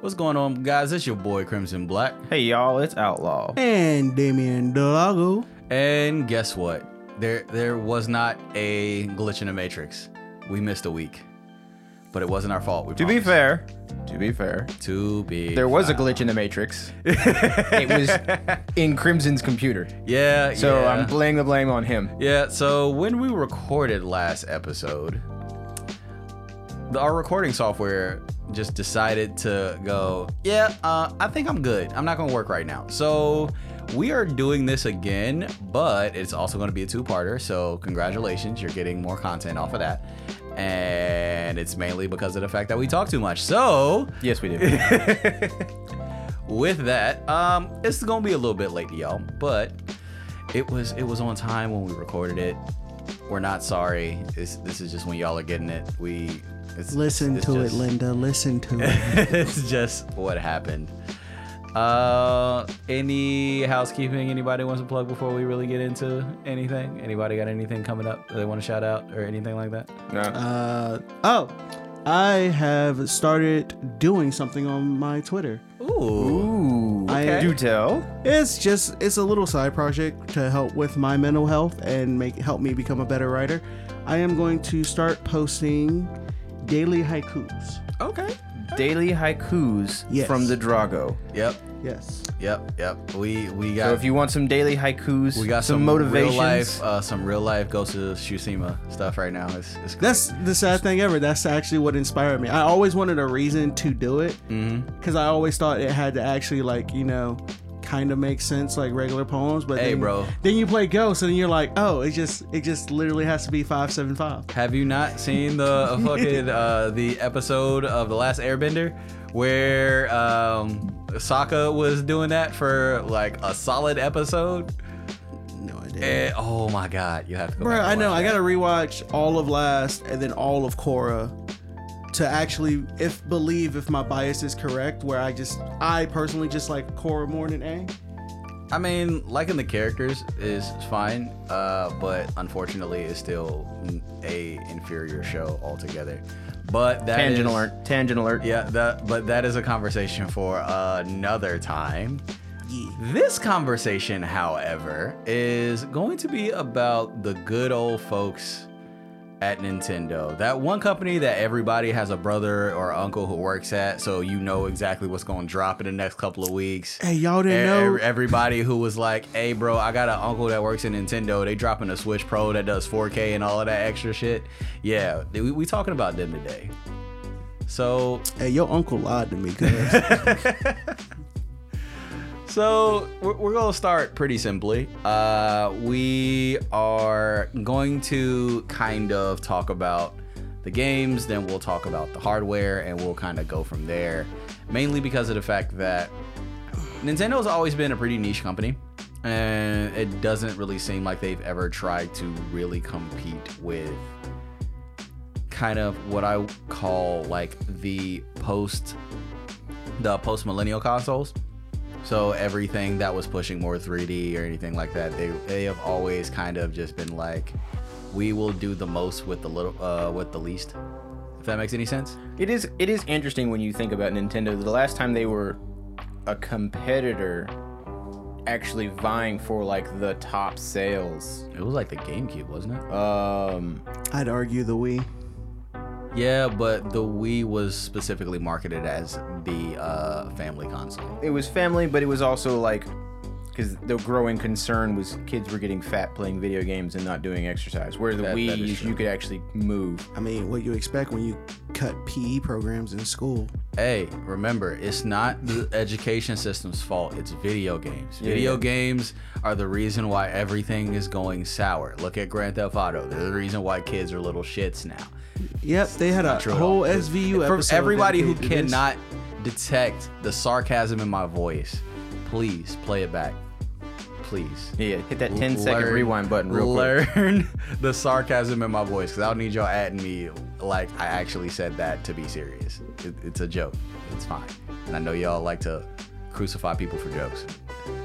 What's going on, guys? It's your boy Crimson Black. Hey y'all, it's Outlaw. And Damien Delago. And guess what? There there was not a glitch in the Matrix. We missed a week. But it wasn't our fault. We To be fair, to be fair, To be there was a glitch in the Matrix. it was in Crimson's computer. Yeah, So yeah. I'm laying the blame on him. Yeah, so when we recorded last episode, the, our recording software just decided to go, yeah, uh, I think I'm good. I'm not going to work right now. So we are doing this again, but it's also going to be a two parter. So congratulations, you're getting more content off of that. And it's mainly because of the fact that we talk too much. So Yes, we do. with that, um, it's gonna be a little bit late to y'all, but it was it was on time when we recorded it. We're not sorry. This this is just when y'all are getting it. We it's, Listen it's to just- it, Linda. Listen to it. it's just what happened. Uh, any housekeeping anybody wants to plug before we really get into anything? Anybody got anything coming up that they want to shout out or anything like that? No. Uh, oh, I have started doing something on my Twitter. Ooh, Ooh. I- Do tell. It's just it's a little side project to help with my mental health and make help me become a better writer. I am going to start posting daily haikus. okay. Daily haikus Yes. from the Drago. Yep, Yes. yep, yep. We we got So if you want some daily haikus, We got some, some, motivations. real life, uh, some real life Ghost of Tsushima stuff right now. It's, it's That's the sad thing ever. That's actually what inspired me. I always wanted a reason to do it because I always thought it had to actually like you know kind of makes sense like regular poems. But Hey, then, bro. then you play Ghost and you're like, oh, it just it just literally has to be five seven five. Have you not seen the fucking uh, the episode of the last Airbender where um, Sokka was doing that for like a solid episode? No idea. And, oh my god, you have to go. Bro, I know. I gotta rewatch all of last and then all of Korra to actually, if believe if my bias is correct, where I just, I personally just like Korra more than A. I mean, liking the characters is fine, uh, but unfortunately, it's still a inferior show altogether. But that Tangent is- alert. Tangent alert. Yeah, that but that is a conversation for another time. Yeah. This conversation, however, is going to be about the good old folks at Nintendo. That one company that everybody has a brother or uncle who works at, so you know exactly what's going to drop in the next couple of weeks. Hey, y'all E- didn't know? Everybody who was like, "Hey, bro, I got an uncle that works in Nintendo. They dropping a Switch Pro that does 4K and all of that extra shit." Yeah, we, we talking about them today. So Hey, your uncle lied to me, cuz. So we're, we're gonna start pretty simply. Uh, we are going to kind of talk about the games, then we'll talk about the hardware, and we'll kind of go from there. Mainly because of the fact that Nintendo's always been a pretty niche company, and it doesn't really seem like they've ever tried to really compete with kind of what I call like the post the post millennial consoles. So everything that was pushing more 3D or anything like that, they they have always kind of just been like, we will do the most with the little uh with the least. If that makes any sense. It is it is interesting when you think about Nintendo. The last time they were a competitor actually vying for like the top sales. It was like the GameCube, wasn't it? Um I'd argue the Wii. Yeah, but the Wii was specifically marketed as the uh, family console. it was family, but it was also like because the growing concern was kids were getting fat playing video games and not doing exercise. Where the That- Wii, that is you- you could actually move. I mean, what you expect when you cut PE programs in school? Hey, remember, it's not the education system's fault. It's video games. Yeah, video yeah. games are the reason why everything is going sour. Look at Grand Theft Auto. They're the reason why kids are little shits now. Yep, they had a Not true at whole all. SVU For everybody who dedicated to this. cannot detect the sarcasm in my voice, please play it back. Please. Yeah, hit that 10 second Learn- rewind button real quick. Learn the sarcasm in my voice because I'll need y'all adding me like I actually said that to be serious. It, it's a joke. It's fine. And I know y'all like to crucify people for jokes.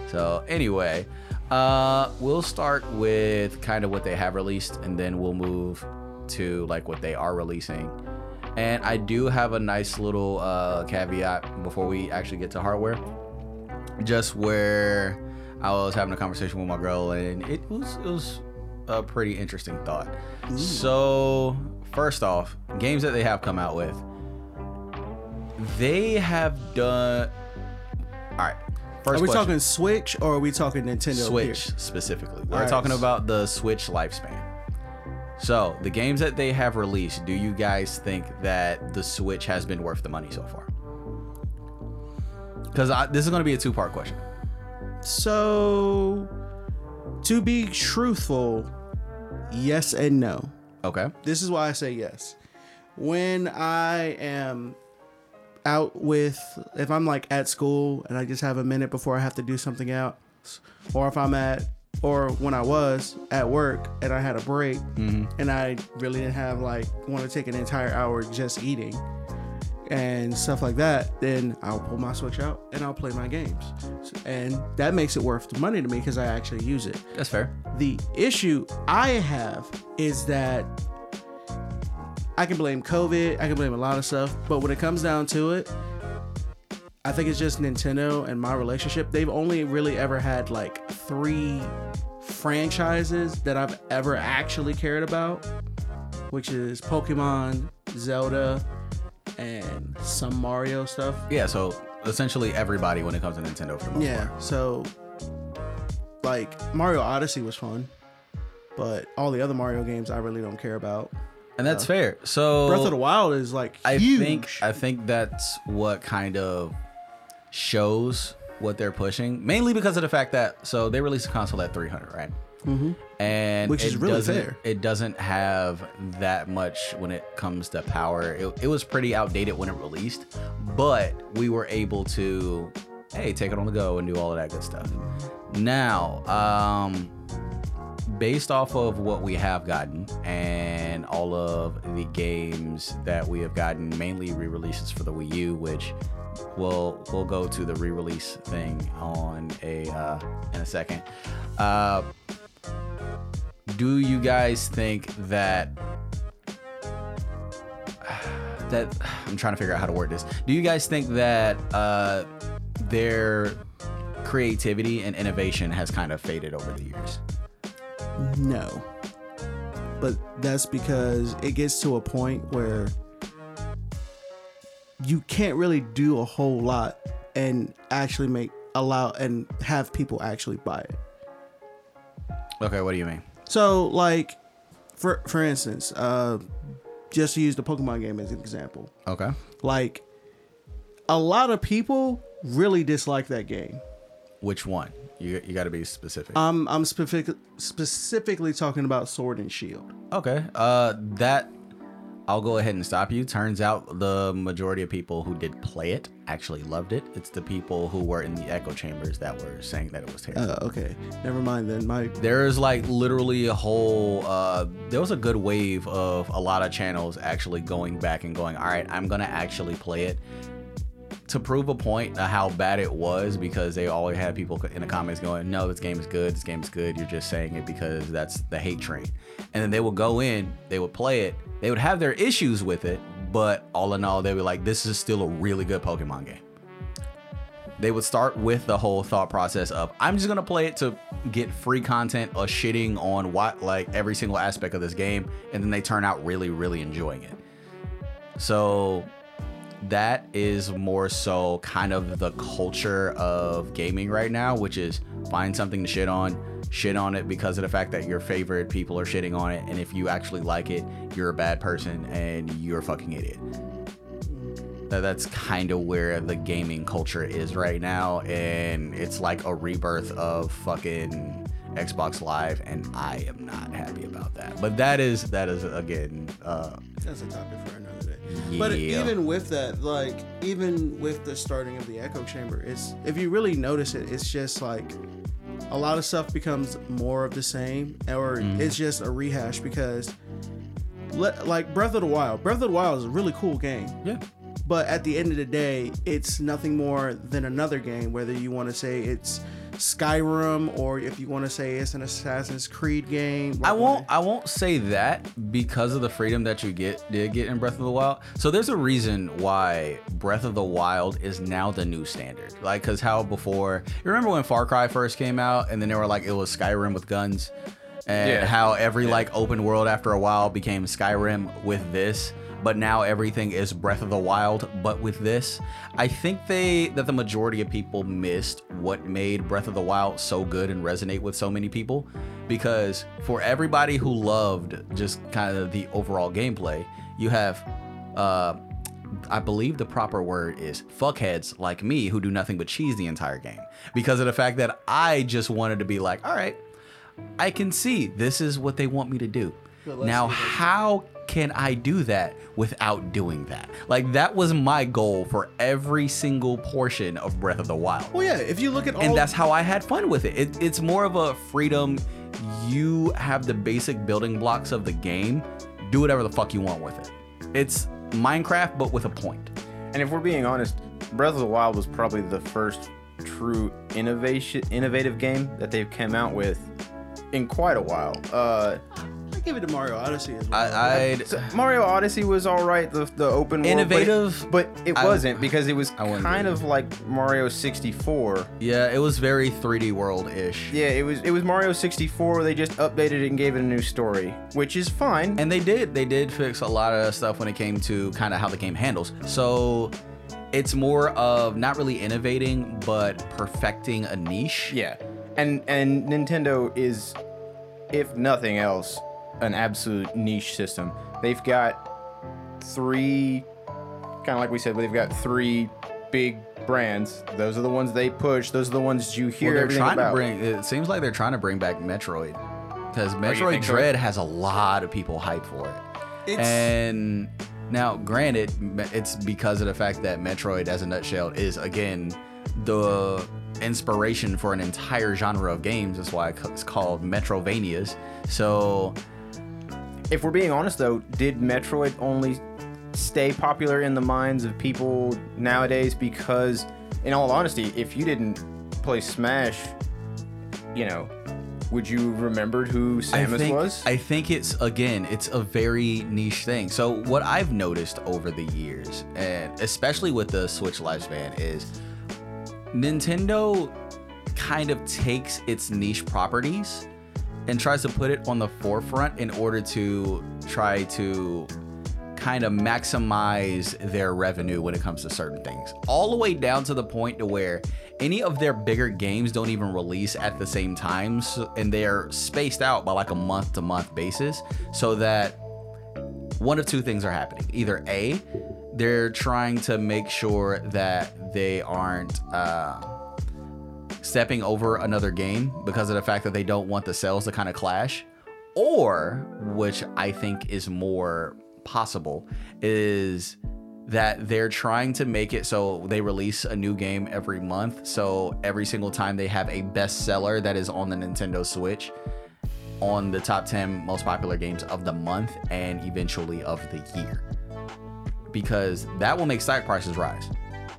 So anyway, uh, we'll start with kind of what they have released, and then we'll move to like what they are releasing. And I do have a nice little uh, caveat before we actually get to hardware. Just where I was having a conversation with my girl, and it was it was a pretty interesting thought. So first off, games that they have come out with, they have done. All right. First Are we question. talking Switch or are we talking Nintendo? Switch here? specifically. We're Alright. talking about the Switch lifespan. So, the games that they have released, do you guys think that the Switch has been worth the money so far? Because this is going to be a two part question. So, to be truthful, yes and no. Okay. This is why I say yes. When I am out with, if I'm like at school and I just have a minute before I have to do something else, or if I'm at, or when I was at work and I had a break mm-hmm. and I really didn't have like, want to take an entire hour just eating and stuff like that, then I'll pull my Switch out and I'll play my games. And that makes it worth the money to me because I actually use it. That's fair. The issue I have is that I can blame COVID, I can blame a lot of stuff, but when it comes down to it, I think it's just Nintendo and my relationship. They've only really ever had like three franchises that I've ever actually cared about, which is Pokemon, Zelda, and some Mario stuff. Yeah, so essentially everybody when it comes to Nintendo for the most Yeah, part. so like Mario Odyssey was fun, but all the other Mario games I really don't care about. And that's uh, fair. So Breath of the Wild is like I huge. think I think that's what kind of shows what they're pushing, mainly because of the fact that so they released a console at 300, right? Mm-hmm. And Which is really fair. It doesn't have that much when it comes to power. It, it was pretty outdated when it released, but we were able to, hey, take it on the go and do all of that good stuff. Now, um, based off of what we have gotten and all of the games that we have gotten, mainly re-releases for the Wii U, which we'll we'll go to the re-release thing on a uh, in a second. Uh, do you guys think that that I'm trying to figure out how to word this? Do you guys think that uh, their creativity and innovation has kind of faded over the years? no, but that's because it gets to a point where you can't really do a whole lot and actually make allow and have people actually buy it. Okay, what do you mean? So like for for instance, uh just to use the Pokemon game as an example. Okay. Like a lot of people really dislike that game. Which one? You you got to be specific. I'm I'm specific, specifically talking about Sword and Shield. okay. Uh, that I'll go ahead and stop you. Turns out the majority of people who did play it actually loved it. It's the people who were in the echo chambers that were saying that it was terrible. Uh, okay, never mind then. My There's like literally a whole uh there was a good wave of a lot of channels actually going back and going, "All right, I'm going to actually play it." To prove a point of how bad it was because they always had people in the comments going, "No, this game is good. This game is good. You're just saying it because that's the hate train." And then they would go in, they would play it. They would have their issues with it, but all in all they were like, "This is still a really good Pokemon game." they would start with the whole thought process of I'm just gonna play it to get free content or shitting on what like every single aspect of this game, and then they turn out really, really enjoying it. So that is more so kind of the culture of gaming right now, which is find something to shit on, shit on it because of the fact that your favorite people are shitting on it, and if you actually like it, you're a bad person and you're a fucking idiot that's kind of where the gaming culture is right now and it's like a rebirth of fucking Xbox Live and I am not happy about that. But that is that is again uh that's a topic for another But even with that, like even with the starting of the Echo Chamber, it's if you really notice it, it's just like a lot of stuff becomes more of the same, or mm-hmm. it's just a rehash because. le- Like Breath of the Wild, Breath of the Wild is a really cool game. yeah. but at the end of the day it's nothing more than another game whether you want to say it's Skyrim, or if you want to say it's an Assassin's Creed game. I won't. I won't say that because of the freedom that you get did get in Breath of the Wild. So there's a reason why Breath of the Wild is now the new standard. Like, cause how before you remember when Far Cry first came out, and then they were like it was Skyrim with guns, and Yeah. how every like open world after a while became Skyrim with this. But now everything is Breath of the Wild, but with this, I think they that the majority of people missed what made Breath of the Wild so good and resonate with so many people. Because for everybody who loved just kind of the overall gameplay, you have uh I believe the proper word is fuckheads like me who do nothing but cheese the entire game. Because of the fact that I just wanted to be like, all right, I can see this is what they want me to do. Now, see if they- how can I do that without doing that? Like that was my goal for every single portion of Breath of the Wild. Well, yeah. If you look at all, And that's how I had fun with it. it. It's more of a freedom. You have the basic building blocks of the game. Do whatever the fuck you want with it. It's Minecraft, but with a point. And if we're being honest, Breath of the Wild was probably the first true innovation, innovative game that they've come out with in quite a while. Uh, I give it to Mario Odyssey as well. I, I'd, so Mario Odyssey was all right, the the open world, but it- Innovative, but it, I- wasn't because it was I kind agree. of like Mario 64. yeah, it was very 3D world ish. Yeah, it was it was Mario 64. They just updated it and gave it a new story, which is fine. And they did. They did fix a lot of stuff when it came to kind of how the game handles. So it's more of not really innovating, but perfecting a niche. Yeah, and and Nintendo is, if nothing else, an absolute niche system. They've got three, kind of like we said, they've got three big brands. Those are the ones they push. Those are the ones you hear Well, they're trying about. to bring. It seems like they're trying to bring back Metroid, because Metroid think so? Dread has a lot of people hyped for it. It's- and now, granted, it's because of the fact that Metroid, as a nutshell, is again the inspiration for an entire genre of games. That's why it's called Metroidvanias. So if we're being honest, though, did Metroid only stay popular in the minds of people nowadays because, in all honesty, if you didn't play Smash, you know, would you remembered who Samus I think, was? I think it's again, it's a very niche thing. So what I've noticed over the years, and especially with the Switch lifespan, is Nintendo kind of takes its niche properties and tries to put it on the forefront in order to try to kind of maximize their revenue when it comes to certain things. All the way down to the point to where any of their bigger games don't even release at the same time so, and they're spaced out by like a month to month basis so that one of two things are happening. Either A, they're trying to make sure that they aren't uh, stepping over another game because of the fact that they don't want the sales to kind of clash. Or, which I think is more possible, is that they're trying to make it so they release a new game every month. So every single time they have a bestseller that is on the Nintendo Switch on the top 10 most popular games of the month and eventually of the year. Because that will make stock prices rise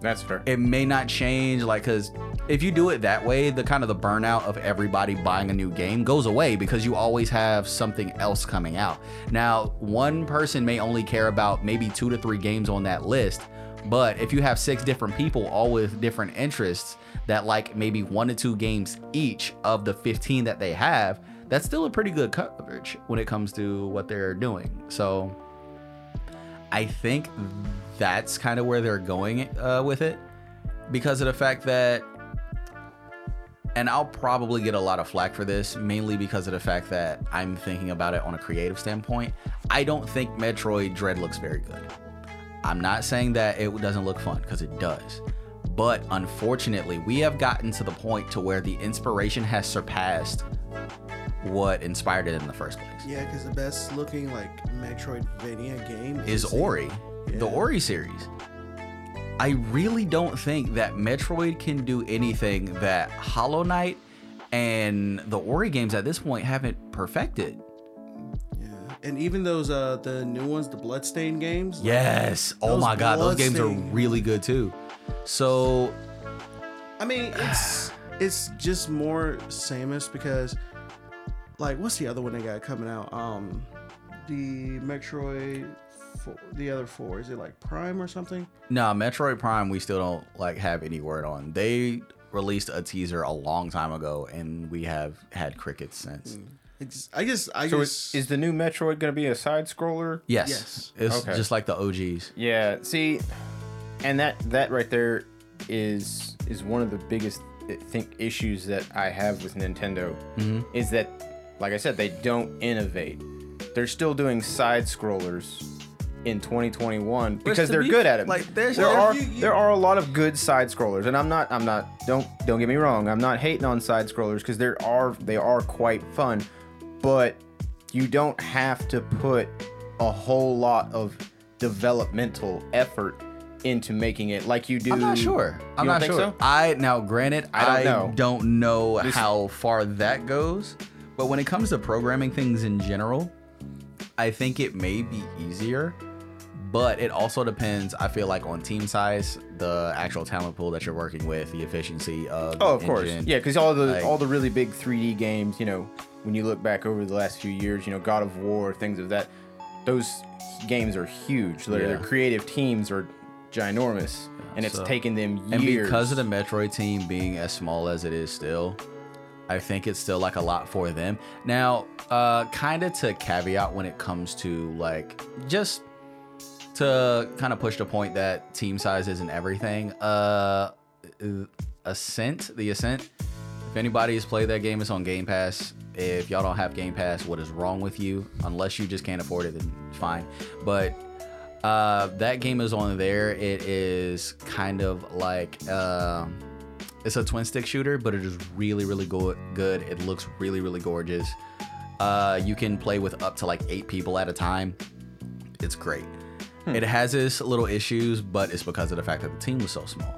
That's fair. it may not change like because if you do it that way the kind of the burnout of everybody buying a new game goes away because you always have something else coming out. Now one person may only care about maybe two to three games on that list but if you have six different people all with different interests that like maybe one to two games each of the 15 that they have that's still a pretty good coverage when it comes to what they're doing. So I think that's kind of where they're going uh, with it because of the fact that, and I'll probably get a lot of flack for this, mainly because of the fact that I'm thinking about it on a creative standpoint. I don't think Metroid Dread looks very good. I'm not saying that it doesn't look fun because it does. But unfortunately, we have gotten to the point to where the inspiration has surpassed what inspired it in the first place. yeah, because the best looking like Metroidvania game is the- Ori, the Ori series. I really don't think that Metroid can do anything that Hollow Knight and the Ori games at this point haven't perfected. Yeah, and even those uh the new ones, the Bloodstained games. like, Yes. Oh my god, those games are really good too. So I mean, it's it's just more Samus because, like, what's the other one they got coming out? Um, the Metroid, four, the other four is it like Prime or something? No, Metroid Prime, we still don't like have any word on. They released a teaser a long time ago, and we have had crickets since. Mm. It's, I guess. I So just, is, is the new Metroid going to be a side scroller? Yes, Yes. it's Okay. just like the OGs. Yeah. See, and that that right there is is one of the biggest I think issues that I have with Nintendo mm-hmm. is that, like I said, they don't innovate. They're still doing side scrollers in 2021 because they're be- good at it. like, there's- there there- are you- you- there are a lot of good side scrollers, and I'm not I'm not don't don't get me wrong. I'm not hating on side scrollers because there are they are quite fun, but you don't have to put a whole lot of developmental effort into making it like you do. I'm not sure. I'm You don't think sure. so? I now, granted, I don't I know. don't know This- how far that goes, but when it comes to programming things in general, I think it may be easier. But it also depends. I feel like on team size, the actual talent pool that you're working with, the efficiency of. Oh, of course, engine. yeah, because all the Like- all the really big 3D games, you know, when you look back over the last few years, you know, God of War, things of that, those games are huge. Their, their creative teams are ginormous, and it's so- taken them years. And because of the Metroid team being as small as it is still, I think it's still like a lot for them. Now, uh kind of to caveat when it comes to like just to kind of push the point that team size isn't everything. Uh Ascent, the Ascent. If anybody has played that game, it's on Game Pass. If y'all don't have Game Pass, what is wrong with you? Unless you just can't afford it, then fine. But uh, that game is on there. It is kind of like um, it's a twin stick shooter, but it is really, really go- good. It looks really, really gorgeous. Uh, you can play with up to like eight people at a time. It's great. It has its little issues, but it's because of the fact that the team was so small.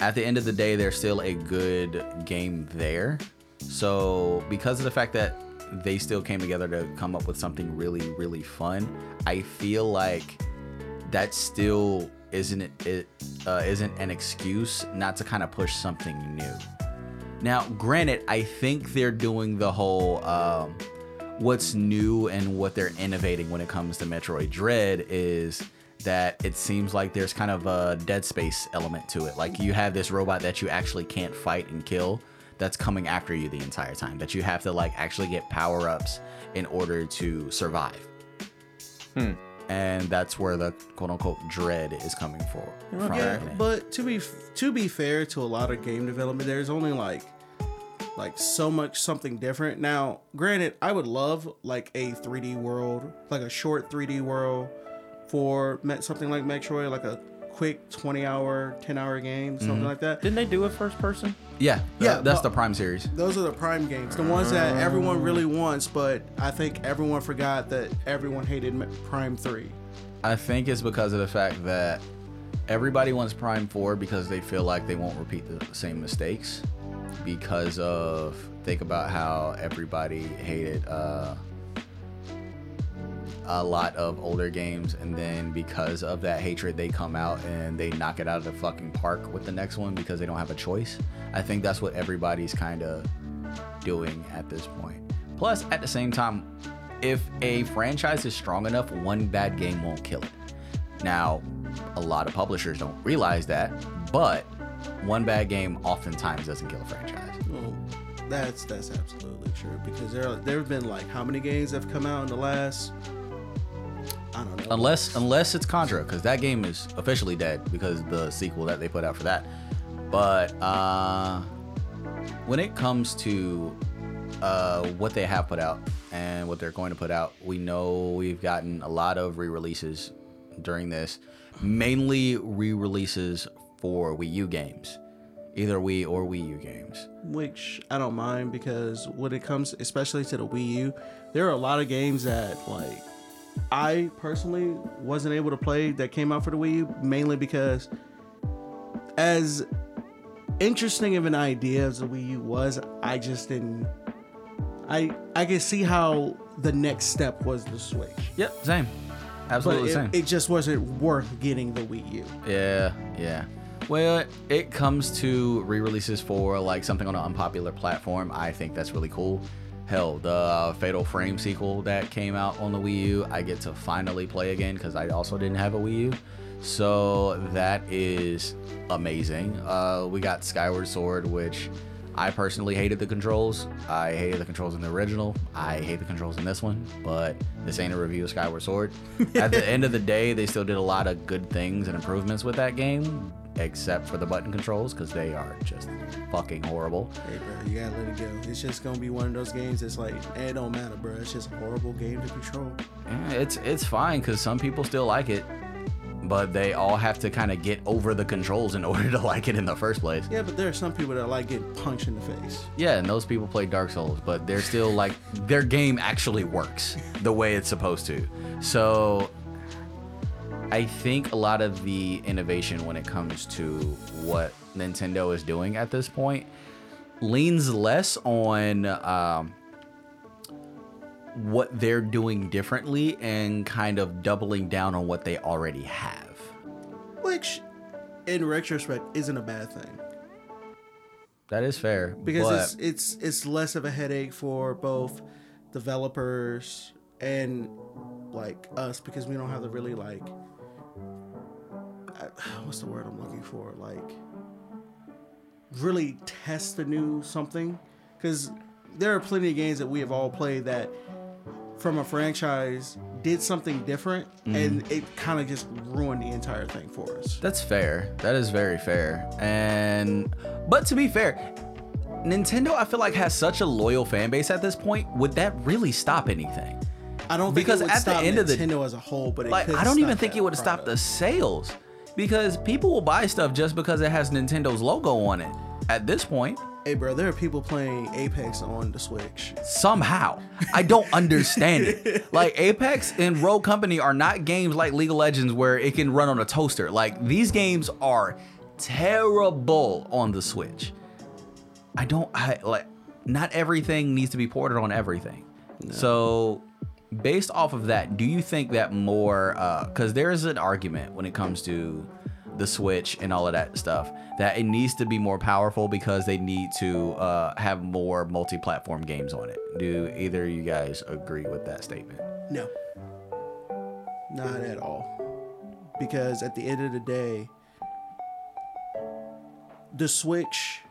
At the end of the day, there's still a good game there. So, because of the fact that they still came together to come up with something really, really fun, I feel like that still isn't it uh, isn't an excuse not to kind of push something new. Now, granted, I think they're doing the whole um, what's new and what they're innovating when it comes to Metroid Dread is that it seems like there's kind of a dead space element to it. Like you have this robot that you actually can't fight and kill that's coming after you the entire time. That you have to like actually get power ups in order to survive. Hmm. And that's where the quote unquote dread is coming for, from. yeah. But to be to be fair to a lot of game development, there's only like like so much something different. Now, granted, I would love like a 3D world, like a short 3D world for Met- something like Metroid, like a quick 20 hour, 10 hour game, something Mm-hmm. like that. Didn't they do it first person? yeah, Yeah, yeah, that's but- the Prime series. Those are the prime games, the ones that everyone really wants, but I think everyone forgot that everyone hated Prime 3. I think it's because of the fact that everybody wants Prime 4 because they feel like they won't repeat the same mistakes. Because of, think about how everybody hated uh, a lot of older games, and then because of that hatred, they come out and they knock it out of the fucking park with the next one because they don't have a choice. I think that's what everybody's kind of doing at this point. Plus, at the same time, if a franchise is strong enough, one bad game won't kill it. Now, a lot of publishers don't realize that, but one bad game oftentimes doesn't kill a franchise. Well, that's that's absolutely true because there there have been like how many games have come out in the last I don't know. Unless unless it's Contra, because that game is officially dead because the sequel that they put out for that. But uh, when it comes to uh, what they have put out and what they're going to put out, we know we've gotten a lot of re-releases during this, mainly re-releases for Wii U games, either Wii or Wii U games. which I don't mind because when it comes especially to the Wii U, there are a lot of games that like I personally wasn't able to play that came out for the Wii U mainly because as interesting of an idea as the Wii U was, I just didn't I I can see how the next step was the Switch. Yep, same, But absolutely it, same. it just wasn't worth getting the Wii U. Yeah, yeah. Well, it comes to re-releases for like something on an unpopular platform. I think that's really cool. Hell, the Fatal Frame sequel that came out on the Wii U, I get to finally play again because I also didn't have a Wii U. So that is amazing. Uh, we got Skyward Sword, which I personally hated the controls. I hated the controls in the original. I hate the controls in this one, but this ain't a review of Skyward Sword. At the end of the day, they still did a lot of good things and improvements with that game, except for the button controls because they are just fucking horrible. Hey, bro, you gotta let it go. It's just gonna be one of those games that's like, eh, it don't matter, bro. It's just a horrible game to control. Yeah, it's it's fine because some people still like it, but they all have to kind of get over the controls in order to like it in the first place. Yeah, but there are some people that like getting punched in the face. Yeah, and those people play Dark Souls, but they're still like their game actually works the way it's supposed to. So I think a lot of the innovation when it comes to what Nintendo is doing at this point leans less on um, what they're doing differently and kind of doubling down on what they already have. Which, in retrospect, isn't a bad thing. That is fair. because it's it's it's less of a headache for both developers and like us because we don't have to really like what's the word I'm looking for like really test the new something because there are plenty of games that we have all played that from a franchise did something different mm-hmm. and it kind of just ruined the entire thing for us. That's fair. That is very fair. And but to be fair, Nintendo I feel like has such a loyal fan base at this point. Would that really stop anything? I don't think Because it would at the stop end of the- Nintendo as a whole, but it Like could I don't even think it would have stopped the sales because people will buy stuff just because it has Nintendo's logo on it. At this point, Hey, bro, there are people playing Apex on the Switch. somehow I don't understand it. Like Apex and Rogue Company are not games like League of Legends where it can run on a toaster. Like these games are terrible on the Switch. I don't I like not everything needs to be ported on everything. So based off of that, do you think that more uh cuz there is an argument when it comes to the Switch and all of that stuff that it needs to be more powerful because they need to uh, have more multi-platform games on it. Do either of you guys agree with that statement? No. Not at all. Because at the end of the day, the Switch,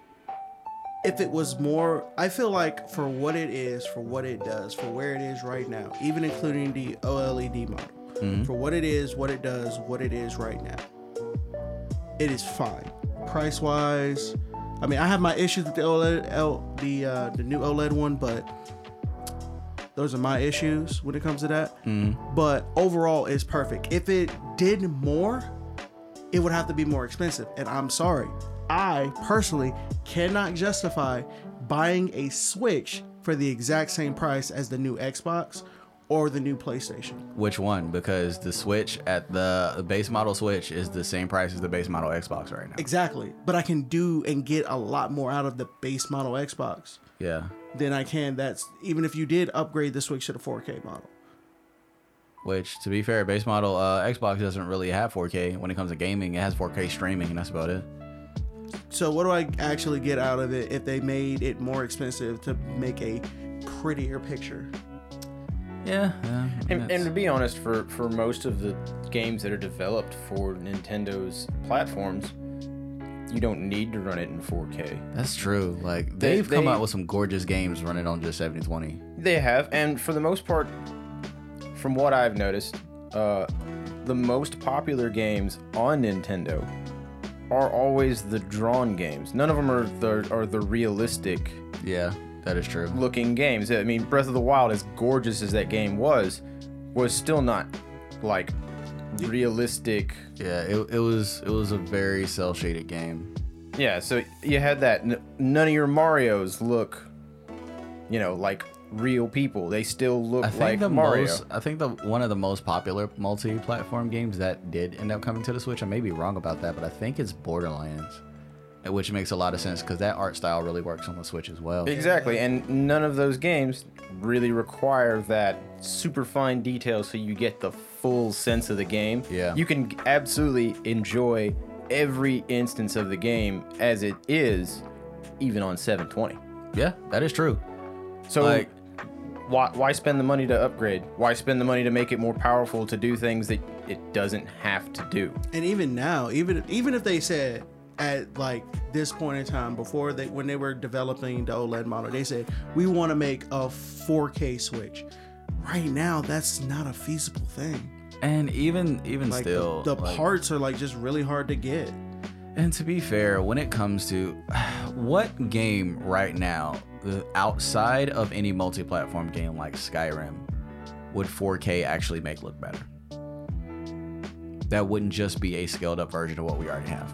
if it was more, I feel like for what it is, for what it does, for where it is right now, even including the OLED model, for what it is, what it does, what it is right now, it is fine. Price wise, I mean, I have my issues with the OLED, L, the uh, the new OLED one, but those are my issues when it comes to that. But overall, it's perfect. If it did more, it would have to be more expensive. And I'm sorry, I personally cannot justify buying a Switch for the exact same price as the new Xbox or the new PlayStation. Which one? Because the Switch at the, the base model Switch is the same price as the base model Xbox right now. Exactly. But I can do and get a lot more out of the base model Xbox Yeah. than I can that's even if you did upgrade the Switch to the 4K model. Which, to be fair, base model uh, Xbox doesn't really have 4K when it comes to gaming. It has 4K streaming, and that's about it. So what do I actually get out of it if they made it more expensive to make a prettier picture? Yeah. yeah And, and to be honest, for, for most of the games that are developed for Nintendo's platforms, you don't need to run it in 4K. That's true. Like They- they've come they- out with some gorgeous games running on just 7020. They have, and for the most part, from what I've noticed, uh, the most popular games on Nintendo are always the drawn games. None of them are the are the realistic Yeah, that is true. looking games. I mean, Breath of the Wild, as gorgeous as that game was, was still not like realistic. Yeah, it, it was it was a very cel shaded game. Yeah, so you had that. N- none of your Mario's look, you know, like real people. They still look I think like the Mario. most I think the one of the most popular multi-platform games that did end up coming to the Switch. I may be wrong about that, but I think it's Borderlands, which makes a lot of sense because that art style really works on the Switch as well. Exactly, and none of those games really require that super fine detail so you get the full sense of the game. Yeah. You can absolutely enjoy every instance of the game as it is, even on 720. Yeah, that is true. So Like- why why spend the money to upgrade? Why spend the money to make it more powerful to do things that it doesn't have to do? And even now, even even if they said at like this point in time before they when they were developing the OLED model, they said we want to make a 4K switch. Right now, that's not a feasible thing. And even even Like still, the, the like- parts are like just really hard to get. And to be fair, when it comes to what game right now, the- outside of any multi-platform game like Skyrim, would 4K actually make look better? That wouldn't just be a scaled up version of what we already have.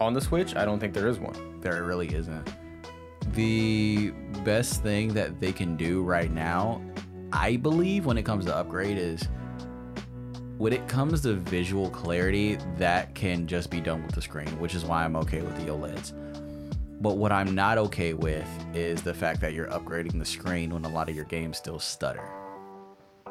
On the Switch, I don't think there is one. There really isn't. The best thing that they can do right now, I believe, when it comes to upgrade, is when it comes to visual clarity, that can just be done with the screen, which is why I'm okay with the OLEDs. But what I'm not okay with is the fact that you're upgrading the screen when a lot of your games still stutter.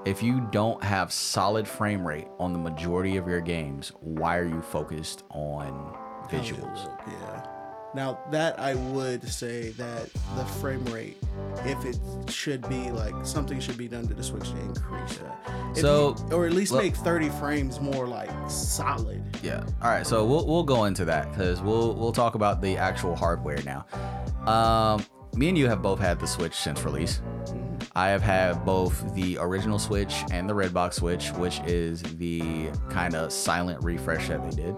If you don't have solid frame rate on the majority of your games, why are you focused on visuals? Yeah. Now that I would say that the frame rate, if it should be like something should be done to the Switch to increase that. So, you- or at least look- make 30 frames more like solid. Yeah. All right. So we'll we'll go into that because we'll we'll talk about the actual hardware now. Um, me and you have both had the Switch since release. I have had both the original Switch and the Redbox Switch, which is the kind of silent refresh that they did.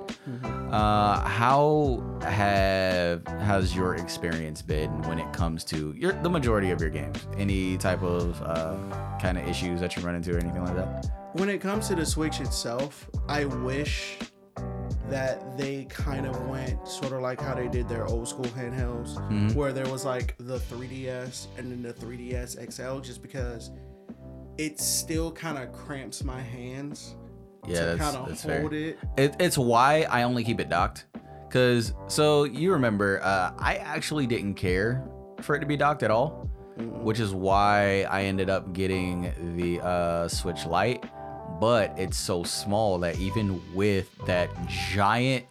Uh, how have has your experience been when it comes to your the majority of your games? Any type of uh, kind of issues that you run into or anything like that? When it comes to the Switch itself, I wish that they kind of went sort of like how they did their old school handhelds, Mm-hmm. where there was like the 3DS and then the 3DS XL, just because it still kind of cramps my hands Yeah, to kind of hold fair. it. It, it's why I only keep it docked. Cause so you remember, uh, I actually didn't care for it to be docked at all, which is why I ended up getting the uh, Switch Lite. But it's so small that even with that giant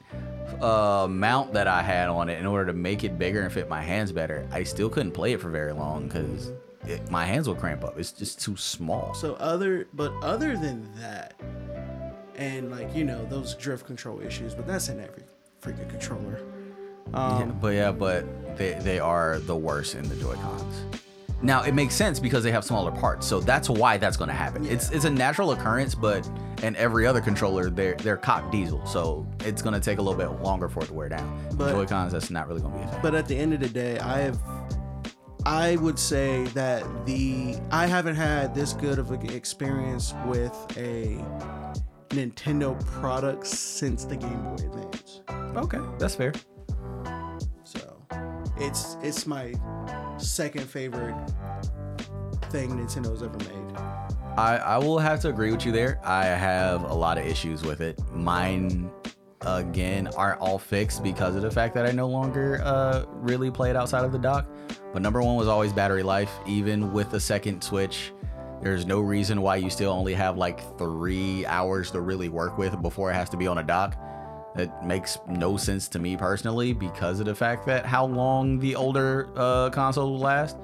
uh, mount that I had on it, in order to make it bigger and fit my hands better, I still couldn't play it for very long because my hands will cramp up. It's just too small. So other, but other than that, and like you know those drift control issues, but that's in every freaking controller. Um, Yeah, but yeah, but they, they are the worst in the Joy Cons. Now it makes sense because they have smaller parts, so that's why that's going to happen. It's it's a natural occurrence, but in every other controller, they're they're cock diesel, so it's going to take a little bit longer for it to wear down. But- Joy Cons, that's not really going to be a thing. But at the end of the day, I have I would say that the I haven't had this good of an experience with a Nintendo product since the Game Boy Advance. okay, that's fair. So it's it's my second favorite thing Nintendo's ever made. I, I will have to agree with you there. I have a lot of issues with it. Mine, again, aren't all fixed because of the fact that I no longer uh, really play it outside of the dock. But number one was always battery life. Even with the second Switch, there's no reason why you still only have like three hours to really work with before it has to be on a dock. It makes no sense to me personally because of the fact that how long the older uh, console will last.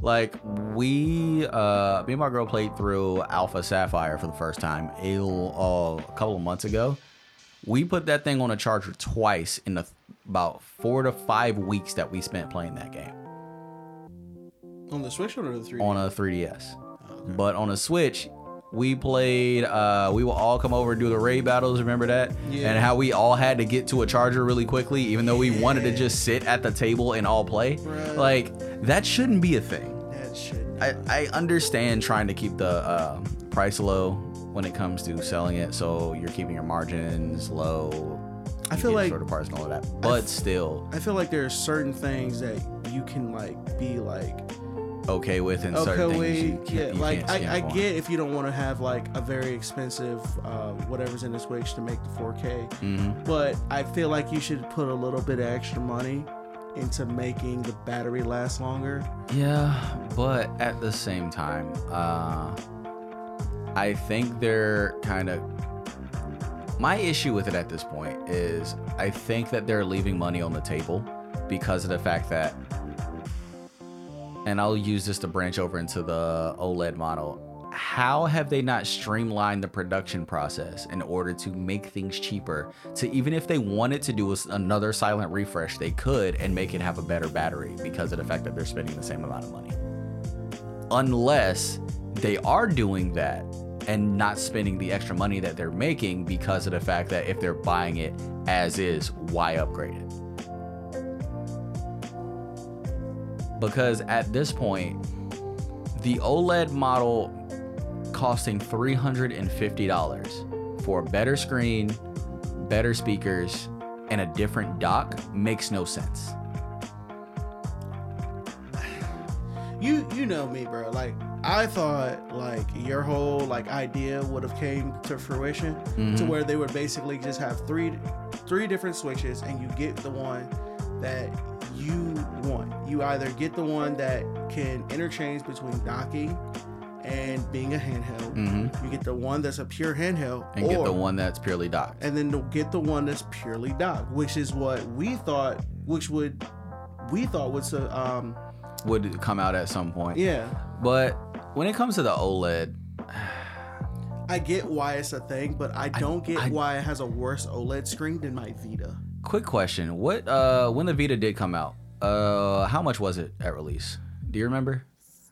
Like we, uh, me and my girl played through Alpha Sapphire for the first time a, uh, a couple of months ago. We put that thing on a charger twice in the about four to five weeks that we spent playing that game On the Switch or the 3D? on a 3DS. But on a Switch, we played. Uh, we will all come over and do the raid battles. Remember that? Yeah. And how we all had to get to a charger really quickly, even though we wanted to just sit at the table and all play. Like that shouldn't be a thing. that shit. I, I understand trying to keep the uh, price low when it comes to selling it, so you're keeping your margins low. I feel like- sort of parts and all of that, but still I feel like there are certain things that you can like be like okay with, and okay certain things wait you can't, yeah you like can't I, I get if you don't want to have like a very expensive uh, whatever's in the switch to make the 4k Mhm. but i feel like you should put a little bit of extra money into making the battery last longer. Yeah, but at the same time, uh, I think they're kind of My issue with it at this point is I think that they're leaving money on the table because of the fact that, and I'll use this to branch over into the OLED model. How have they not streamlined the production process in order to make things cheaper? To even if they wanted to do another silent refresh, they could and make it have a better battery because of the fact that they're spending the same amount of money unless they are doing that and not spending the extra money that they're making because of the fact that if they're buying it as is, why upgrade it? Because at this point, the OLED model costing $350 for a better screen, better speakers, and a different dock makes no sense. You you know me, bro. Like I thought like your whole like idea would have came to fruition to mm-hmm. where they would basically just have three three different switches and you get the one that you want. You either get the one that can interchange between docking and being a handheld. You get the one that's a pure handheld And or, get the one that's purely docked. and then get the one that's purely docked, which is what we thought which would we thought was a um would come out at some point. yeah But when it comes to the OLED, I get why it's a thing, but I don't get I- why it has a worse OLED screen than my Vita. Quick question: What uh when the Vita did come out, uh how much was it at release? Do you remember?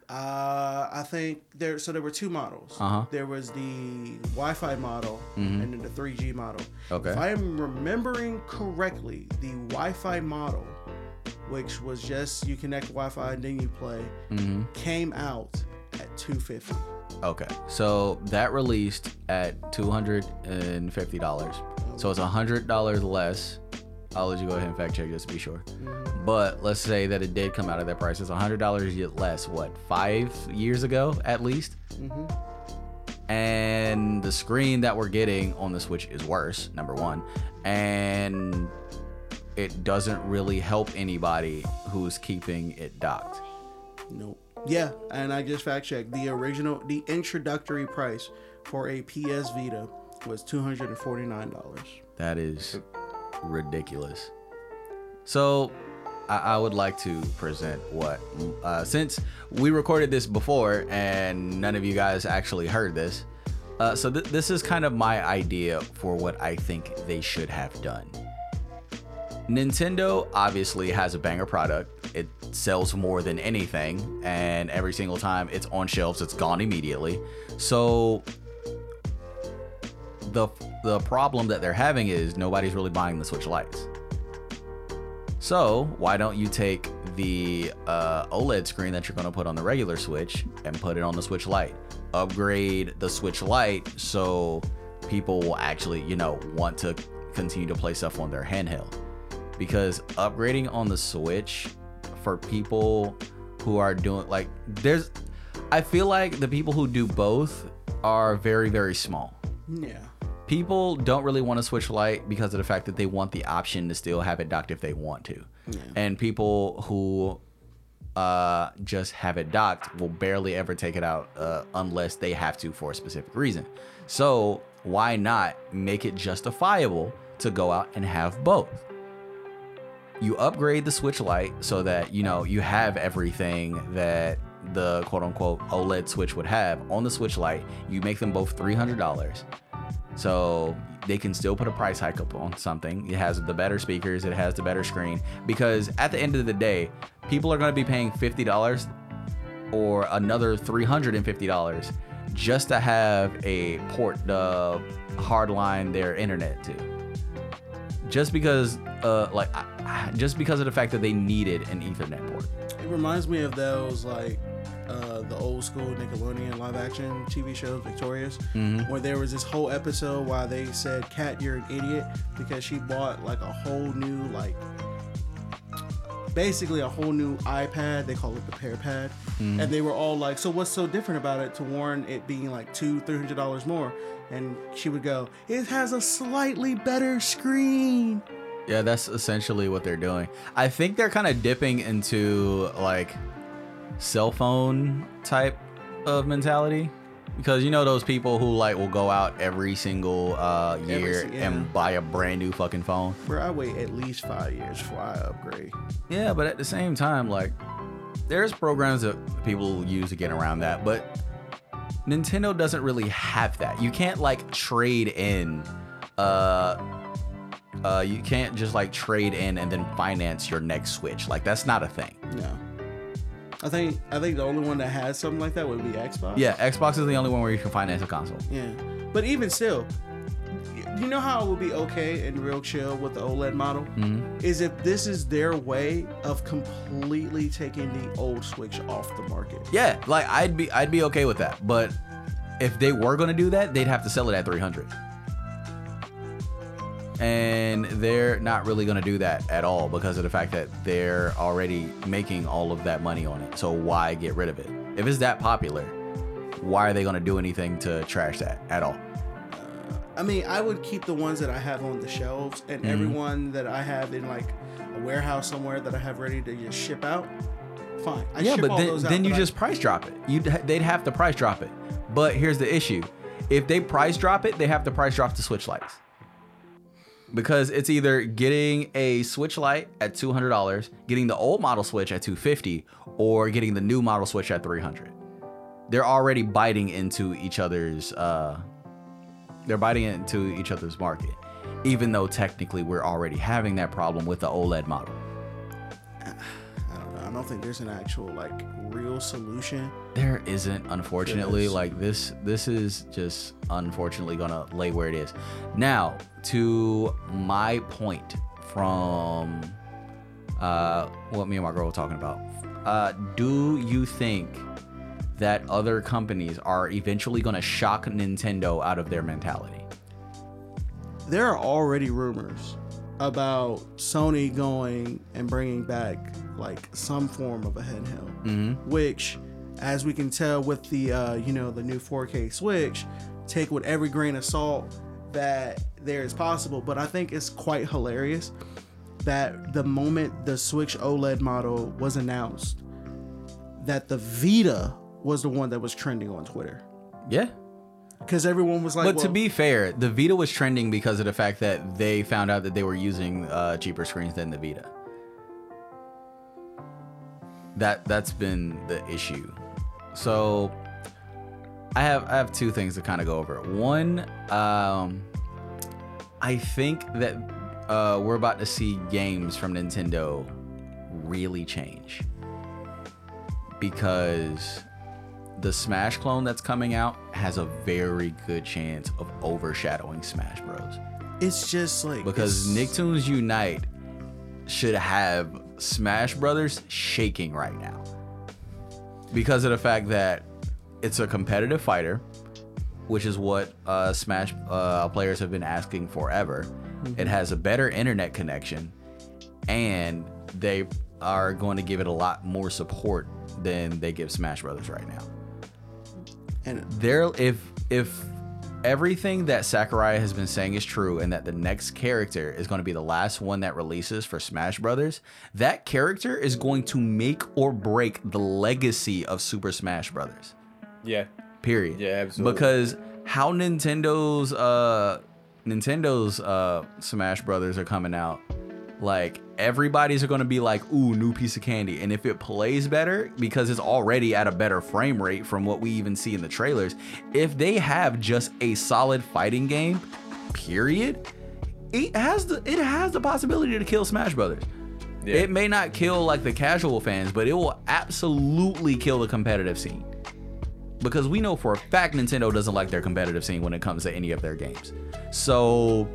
Uh, I think there. So there were two models. Uh-huh. There was the Wi-Fi model and then the 3G model. Okay. If I'm remembering correctly, the Wi-Fi model, which was just you connect Wi-Fi and then you play, Mm-hmm. came out at 250. Okay, so that released at two hundred and fifty dollars. So it's a hundred dollars less. I'll let you go ahead and fact check just to be sure. Mm-hmm. But let's say that it did come out of that price. It's hundred dollars less. What five years ago at least? Mm-hmm. And the screen that we're getting on the Switch is worse. Number one, and it doesn't really help anybody who's keeping it docked. Nope. Yeah, and I just fact checked. The original, the introductory price for a PS Vita was two hundred and forty nine dollars. That is ridiculous. So, I, I would like to present what, uh, since we recorded this before and none of you guys actually heard this. Uh, so, th- this is kind of my idea for what I think they should have done. Nintendo obviously has a banger product. It sells more than anything, and every single time it's on shelves, it's gone immediately. So, the the problem that they're having is nobody's really buying the Switch Lites. So why don't you take the uh, OLED screen that you're going to put on the regular Switch and put it on the Switch Lite? Upgrade the Switch Lite so people will actually, you know, want to continue to play stuff on their handheld. Because upgrading on the Switch for people who are doing like there's I feel like the people who do both are very very small Yeah. People don't really want to switch lite because of the fact that they want the option to still have it docked if they want to. And people who uh, just have it docked will barely ever take it out uh, unless they have to for a specific reason. So why not make it justifiable to go out and have both? You upgrade the switch lite so that you know you have everything that the quote unquote oled switch would have on the switch lite. You make them both $300 so they can still put a price hike up on something. It has the better speakers, it has the better screen. Because at the end of the day, people are going to be paying $50 or another $350 just to have a port to hardline their internet to. Just because, uh, like, just because of the fact that they needed an Ethernet port. It reminds me of those like uh, the old school Nickelodeon live action TV shows, Victorious, where there was this whole episode why they said, "Cat, you're an idiot," because she bought like a whole new like basically a whole new iPad. They call it the Pear Pad, and they were all like, "So what's so different about it?" To warn it being like two, three hundred dollars more, and she would go, "It has a slightly better screen." Yeah, that's essentially what they're doing. I think they're kind of dipping into like cell phone type of mentality Because you know those people who like will go out every single uh, year si- yeah. and buy a brand new fucking phone. Bro, I wait at least five years before I upgrade. Yeah, but at the same time, like, there's programs that people use to get around that, but Nintendo doesn't really have that. You can't like trade in, uh, uh, you can't just like trade in and then finance your next Switch. Like, that's not a thing. No. I think I think the only one that has something like that would be Xbox. Yeah, Xbox is the only one where you can finance a console. Yeah. But even still, you know how it would be okay and real chill with the OLED model? Mm-hmm. Is if this is their way of completely taking the old Switch off the market. Yeah, like I'd be I'd be okay with that. But if they were gonna do that, they'd have to sell it at 300. And they're not really gonna do that at all because of the fact that they're already making all of that money on it. So why get rid of it? If it's that popular, why are they gonna do anything to trash that at all? I mean, I would keep the ones that I have on the shelves and Mm-hmm. everyone that I have in like a warehouse somewhere that I have ready to just ship out. Fine. I yeah, ship but then, those out, then you but I- just price drop it. You they'd have to price drop it. But here's the issue: if they price drop it, they have to price drop the Switch Lites because it's either getting a Switch Lite at two hundred dollars, getting the old model Switch at two fifty, or getting the new model Switch at three hundred. They're already biting into each other's. Uh, they're biting into each other's market, even though technically we're already having that problem with the OLED model. I don't don't think there's an actual like real solution. There isn't, unfortunately. Yes. Like this, this is just unfortunately gonna lay where it is. Now, to my point from uh, what me and my girl were talking about. Uh, do you think that other companies are eventually gonna shock Nintendo out of their mentality? There are already rumors about Sony going and bringing back like some form of a handheld, Mm-hmm. which, as we can tell with the uh, you know the new 4K Switch, take with every grain of salt that there is possible. But I think it's quite hilarious that the moment the Switch OLED model was announced, that the Vita was the one that was trending on Twitter Yeah. Because everyone was like, But to be fair, the Vita was trending because of the fact that they found out that they were using uh, cheaper screens than the Vita. That that's been the issue. So I have I have two things to kind of go over. One, um, I think that uh, we're about to see games from Nintendo really change because the Smash clone that's coming out has a very good chance of overshadowing Smash Bros. it's just like Because it's- Nicktoons Unite should have Smash Brothers shaking right now. Because of the fact that it's a competitive fighter, which is what uh, Smash uh, players have been asking forever. It has a better internet connection, and they are going to give it a lot more support than they give Smash Brothers right now and there if if everything that Sakurai has been saying is true and that the next character is going to be the last one that releases for Smash Brothers, that character is going to make or break the legacy of Super Smash Brothers. Yeah. Period. Yeah, absolutely. Because how Nintendo's uh Nintendo's uh Smash Brothers are coming out, like everybody's going to be like, "Ooh, new piece of candy." And if it plays better because it's already at a better frame rate from what we even see in the trailers, if they have just a solid fighting game, period, it has the it has the possibility to kill Smash Brothers. Yeah. It may not kill like the casual fans, but it will absolutely kill the competitive scene. Because we know for a fact Nintendo doesn't like their competitive scene when it comes to any of their games. So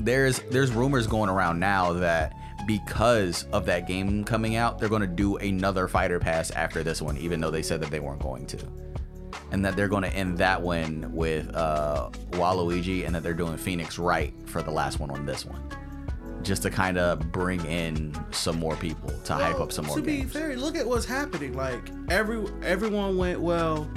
there's there's rumors going around now that because of that game coming out, they're going to do another fighter pass after this one, even though they said that they weren't going to. And that they're going to end that one with uh, Waluigi, and that they're doing Phoenix Wright for the last one on this one, just to kind of bring in some more people to hype up some more To games. be fair, look at what's happening. Like every everyone went well.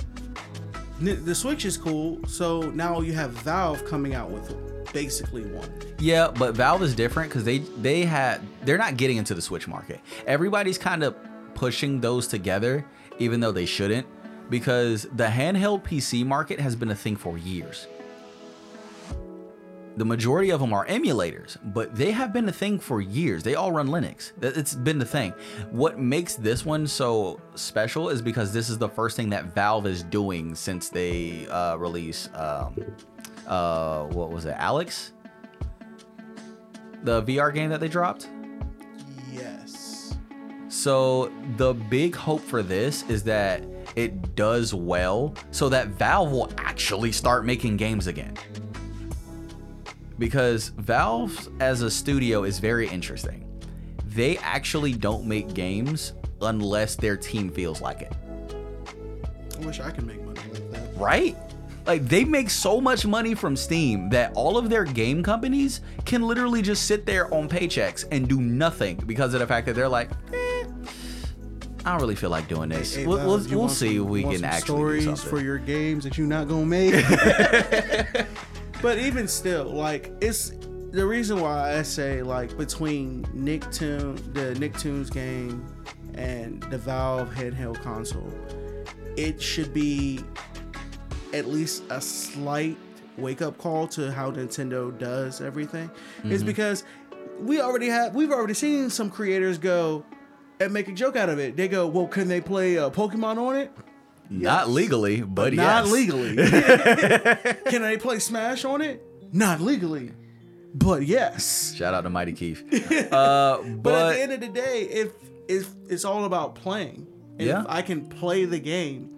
The Switch is cool, so now you have Valve coming out with basically one. Yeah, but Valve is different because they they had they're not getting into the Switch market. Everybody's kind of pushing those together, even though they shouldn't, because the handheld PC market has been a thing for years. The majority of them are emulators, but they have been a thing for years. They all run Linux. It's been the thing. What makes this one so special is because this is the first thing that Valve is doing since they uh, released, um, uh, what was it, Alex? The VR game that they dropped? Yes. So the big hope for this is that it does well so that Valve will actually start making games again. Because Valve as a studio is very interesting. They actually don't make games unless their team feels like it. I wish I could make money like that. Right? Like they make so much money from Steam that all of their game companies can literally just sit there on paychecks and do nothing because of the fact that they're like, eh, I don't really feel like doing this. Hey, we'll we'll, we'll see some- if we can actually stories do something. for your games that you're not gonna make. but even still, like it's the reason why I say like between Nicktoon, the Nicktoons game, and the Valve handheld console, it should be at least a slight wake up call to how Nintendo does everything. Is because we already have we've already seen some creators go and make a joke out of it. They go, "Well, can they play uh, Pokemon on it?" Not legally, but Not yes. legally. Can they play Smash on it? Not legally. But yes. Shout out to Mighty Keith. Uh, But, but, at the end of the day, if if it's all about playing, and Yeah. if I can play the game,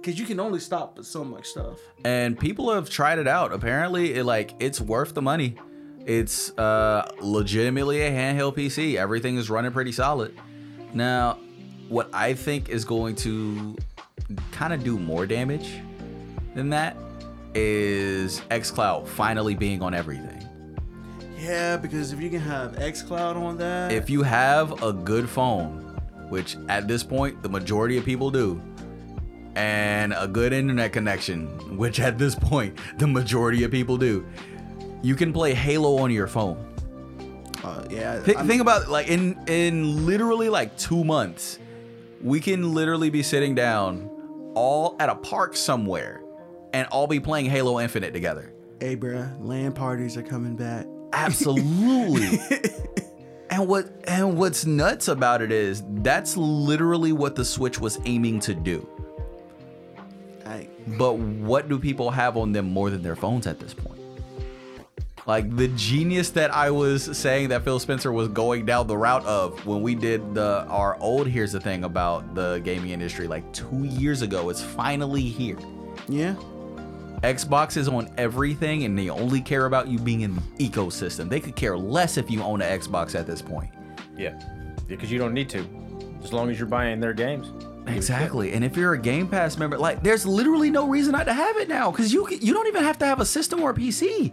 because you can only stop at so much stuff. and people have tried it out. Apparently, it like it's worth the money. It's uh, legitimately a handheld PC. Everything is running pretty solid. Now, what I think is going to kind of do more damage than that is xCloud finally being on everything. Yeah, because if you can have XCloud on that, If you have a good phone, which at this point the majority of people do, and a good internet connection, which at this point the majority of people do, you can play Halo on your phone. uh, yeah, Th- think about it, like in in literally like two months, we can literally be sitting down all at a park somewhere and all be playing Halo Infinite together. hey, bruh, LAN parties are coming back. Absolutely. and what and what's nuts about it is that's literally what the Switch was aiming to do. I, But what do people have on them more than their phones at this point? Like the genius that I was saying that Phil Spencer was going down the route of when we did the our old here's the thing about the gaming industry like 2 years ago it's finally here. yeah, Xbox is on everything and they only care about you being in the ecosystem. They could care less if you own an Xbox at this point. Yeah, because you don't need to, as long as you're buying their games. Exactly. And if you're a Game Pass member, like there's literally no reason not to have it now cuz you you don't even have to have a system or a PC.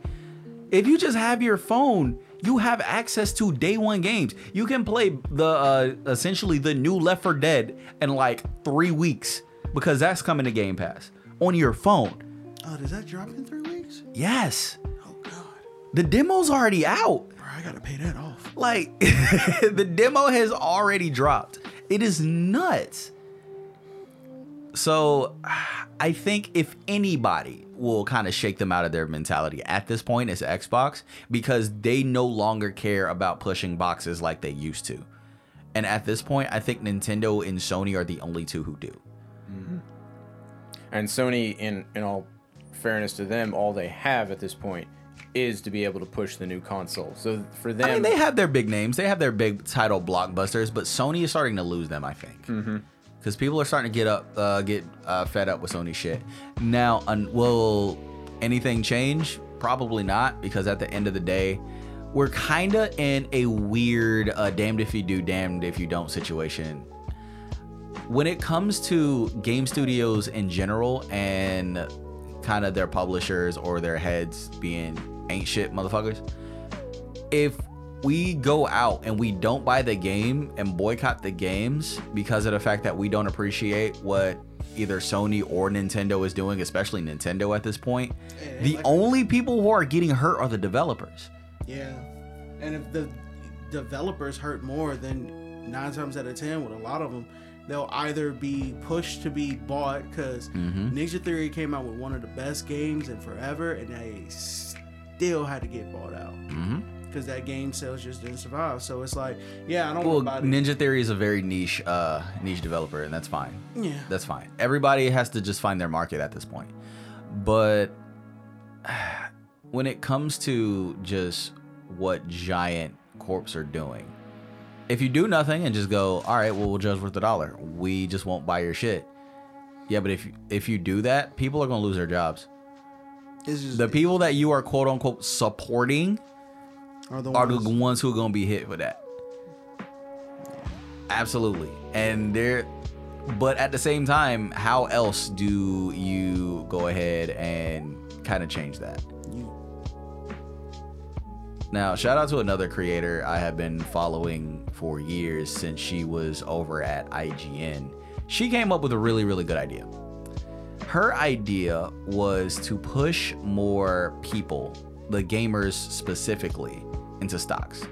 If you just have your phone, you have access to day one games. You can play the uh, essentially the new Left 4 Dead in like 3 weeks because that's coming to Game Pass on your phone. oh, does that drop in three weeks? Yes. Oh God, The demo's already out. bro, I gotta pay that off. Like the demo has already dropped. It is nuts. So I think if anybody will kind of shake them out of their mentality at this point, it's Xbox because they no longer care about pushing boxes like they used to. And at this point, I think Nintendo and Sony are the only two who do. Mm-hmm. And Sony, in in all fairness to them, all they have at this point is to be able to push the new console. So for them, I mean, they have their big names, they have their big title blockbusters, but Sony is starting to lose them. I think mm-hmm. Because people are starting to get up, uh, get uh, fed up with Sony shit. Now, un- will anything change? Probably not, because at the end of the day, we're kind of in a weird uh, damned if you do, damned if you don't situation. When it comes to game studios in general and kind of their publishers or their heads being ain't shit motherfuckers, if we go out and we don't buy the game and boycott the games because of the fact that we don't appreciate what either Sony or Nintendo is doing, especially Nintendo at this point, the like- only people who are getting hurt are the developers. Yeah, and if the developers hurt more, then nine times out of ten, with a lot of them, they'll either be pushed to be bought because Mm-hmm. Ninja Theory came out with one of the best games in forever, and they still had to get bought out Mm-hmm. Because that game sales just didn't survive. So it's like, yeah, I don't Well, to it. Ninja Theory is a very niche, uh, niche developer, and that's fine. yeah, That's fine. Everybody has to just find their market at this point. But when it comes to just what giant corps are doing, if you do nothing and just go, all right, well, we'll judge with the dollar. We just won't buy your shit. Yeah, but if if you do that, people are gonna lose their jobs. just The people that you are quote unquote supporting are the are ones. the ones who are gonna be hit for that. Absolutely. And they're but at the same time, how else do you go ahead and kind of change that? Now, shout out to another creator I have been following for years since she was over at IGN. She came up with a really, really good idea. Her idea was to push more people, the gamers specifically, into stocks.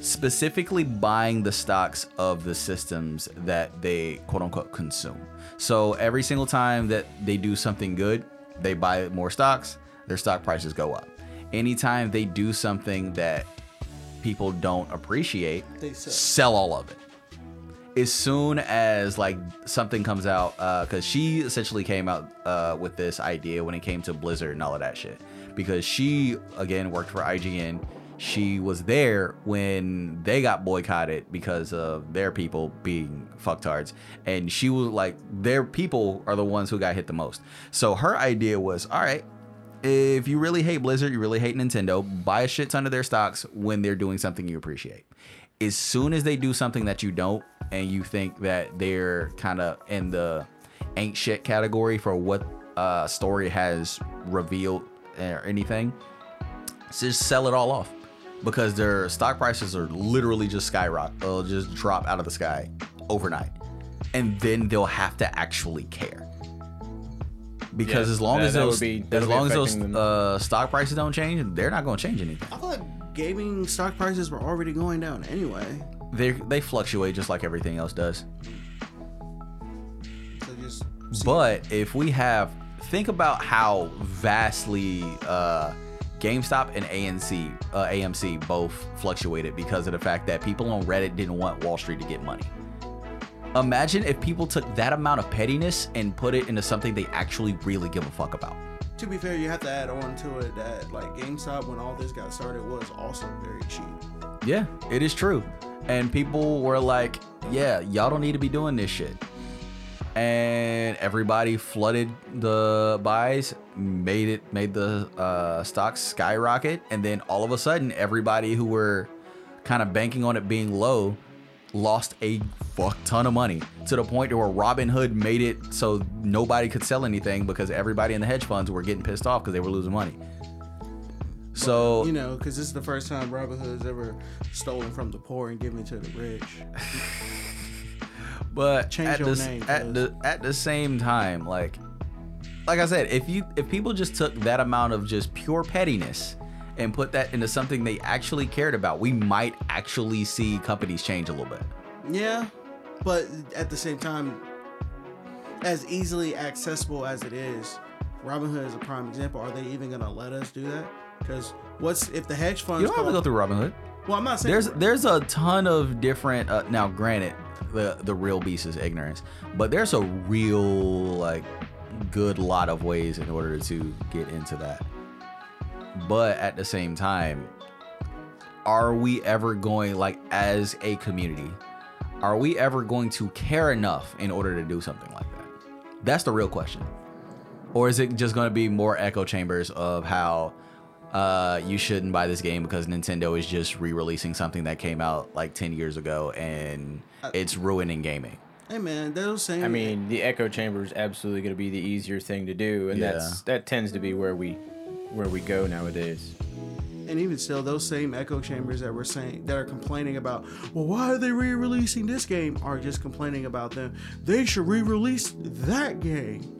Specifically, buying the stocks of the systems that they quote unquote consume. So, every single time that they do something good, they buy more stocks, their stock prices go up. Anytime they do something that people don't appreciate, They sell. sell all of it as soon as like something comes out because she essentially came out uh, with this idea when it came to blizzard and all of that shit because she again worked for ign she was there when they got boycotted because of their people being fucktards. And she was like their people are the ones who got hit the most. So her idea was all right if you really hate Blizzard, you really hate Nintendo, buy a shit ton of their stocks when they're doing something you appreciate. As soon as they do something that you don't, and you think that they're kind of in the ain't shit category for what uh, story has revealed or anything, just sell it all off because their stock prices are literally just skyrocket. They'll just drop out of the sky overnight, and then they'll have to actually care. Because Yeah, as long that- as that those, be- as long as those uh, stock prices don't change, they're not going to change anything. I thought like gaming stock prices were already going down anyway. They they fluctuate just like everything else does. So just But if we have, think about how vastly uh, GameStop and ANC, uh, AMC both fluctuated because of the fact that people on Reddit didn't want Wall Street to get money. Imagine if people took that amount of pettiness and put it into something they actually really give a fuck about. to be fair, you have to add on to it that like GameStop when all this got started was also very cheap. Yeah, it is true. And people were like, yeah, y'all don't need to be doing this shit. And everybody flooded the buys, made it, made the uh, stocks skyrocket. And then all of a sudden, everybody who were kind of banking on it being low lost a fuck ton of money to the point where Robinhood made it so nobody could sell anything because everybody in the hedge funds were getting pissed off because they were losing money. So You know, because this is the first time Robinhood's ever stolen from the poor and given to the rich. but Change at your the, name, at the at the same time like like i said if you if people just took that amount of just pure pettiness and put that into something they actually cared about we might actually see companies change a little bit Yeah, but at the same time, as easily accessible as it is, Robinhood is a prime example. Are they even gonna let us do that? Because what's if the hedge funds? you don't have to go through robinhood well, I'm not saying there's there's a ton of different uh, now granted the the real beast is ignorance. But there's a real like good lot of ways in order to get into that. But at the same time are we ever going like as a community are we ever going to care enough in order to do something like that? That's the real question. Or is it just going to be more echo chambers of how uh, you shouldn't buy this game because Nintendo is just re-releasing something that came out like 10 years ago and it's ruining gaming. Hey man, those same. I mean, the echo chamber is absolutely going to be the easier thing to do, and Yeah. that's that tends to be where we where we go nowadays. and even still, those same echo chambers that were saying that are complaining about, well, why are they re-releasing this game? Are just complaining about them. They should re-release that game.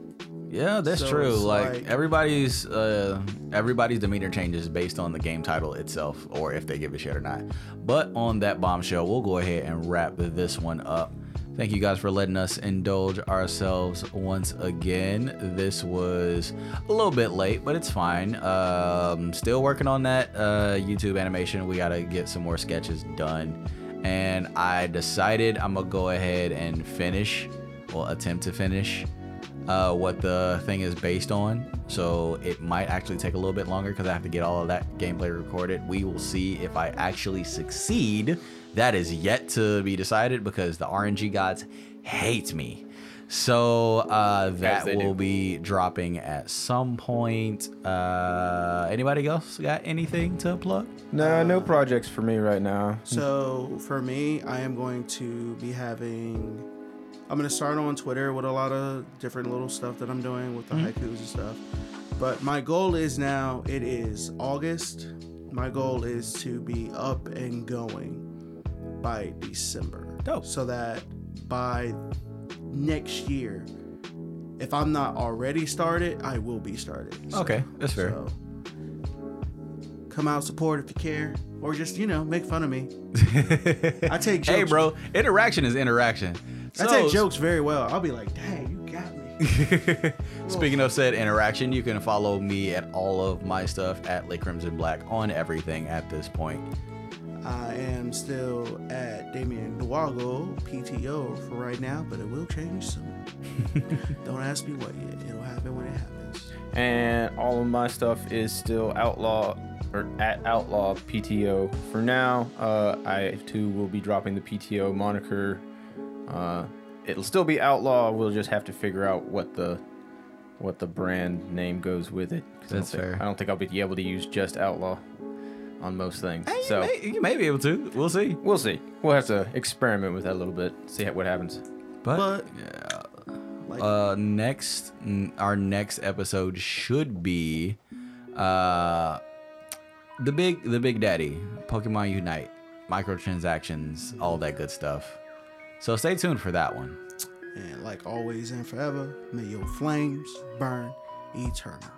Yeah, that's So true. Like, like- everybody's uh, everybody's demeanor changes based on the game title itself or if they give a shit or not. But on that bombshell, we'll go ahead and wrap this one up. Thank you guys for letting us indulge ourselves once again. This was a little bit late, but it's fine. Um, still working on that uh, YouTube animation. We got to get some more sketches done. And I decided I'm going to go ahead and finish, well, attempt to finish uh, what the thing is based on. So it might actually take a little bit longer because I have to get all of that gameplay recorded. We will see if I actually succeed. That is yet to be decided because the RNG gods hate me. So uh, that they will do. be dropping at some point. Uh, anybody else got anything to plug? No, no projects for me right now. So for me, I am going to be having. I'm gonna start on Twitter with a lot of different little stuff that I'm doing with the mm-hmm. haikus and stuff. But my goal is now. It is August. My goal is to be up and going by December. Dope. So that by next year, if I'm not already started, I will be started. So- Okay, that's fair. So come out, support if you care, or just you know make fun of me. I take jokes. hey, bro, interaction is interaction. I So- take jokes very well. I'll be like, dang, you got me. Speaking of said interaction, you can follow me at all of my stuff at Lake Crimson Black on everything at this point. I am still at Damien Duago PTO for right now, but it will change soon. Don't ask me what yet. It'll happen when it happens. And all of my stuff is still outlaw or at outlaw PTO for now. Uh, I too will be dropping the PTO moniker. Uh, it'll still be outlaw. We'll just have to figure out what the what the brand name goes with it. 'Cause I don't That's think- fair. I don't think I'll be able to use just outlaw on most things. so you, may, you may be able to. We'll see. we'll see. We'll have to experiment with that a little bit. See what happens. But, But- yeah. Like, uh, next, our next episode should be, uh, the big, the big daddy, Pokemon Unite, microtransactions, all that good stuff. So stay tuned for that one. and like always and forever, may your flames burn eternal.